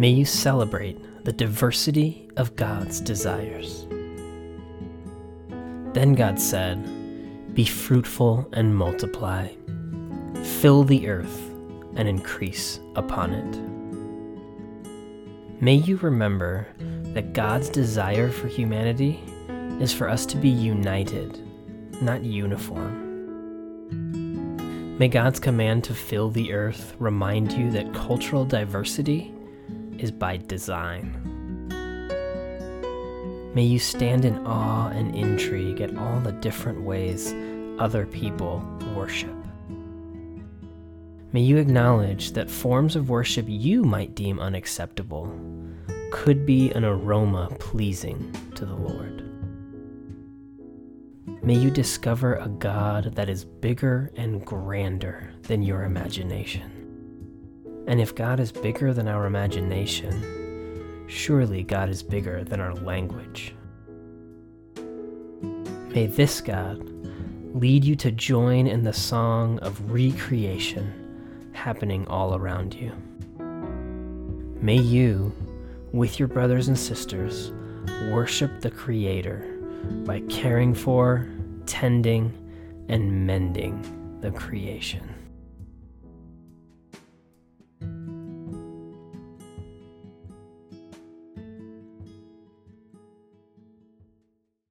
May you celebrate the diversity of God's desires. Then God said, Be fruitful and multiply, fill the earth and increase upon it. May you remember that God's desire for humanity is for us to be united, not uniform. May God's command to fill the earth remind you that cultural diversity is by design. May you stand in awe and intrigue at all the different ways other people worship. May you acknowledge that forms of worship you might deem unacceptable could be an aroma pleasing to the Lord. May you discover a God that is bigger and grander than your imagination. And if God is bigger than our imagination, surely God is bigger than our language. May this God lead you to join in the song of recreation happening all around you. May you, with your brothers and sisters, worship the Creator by caring for, tending, and mending the creation.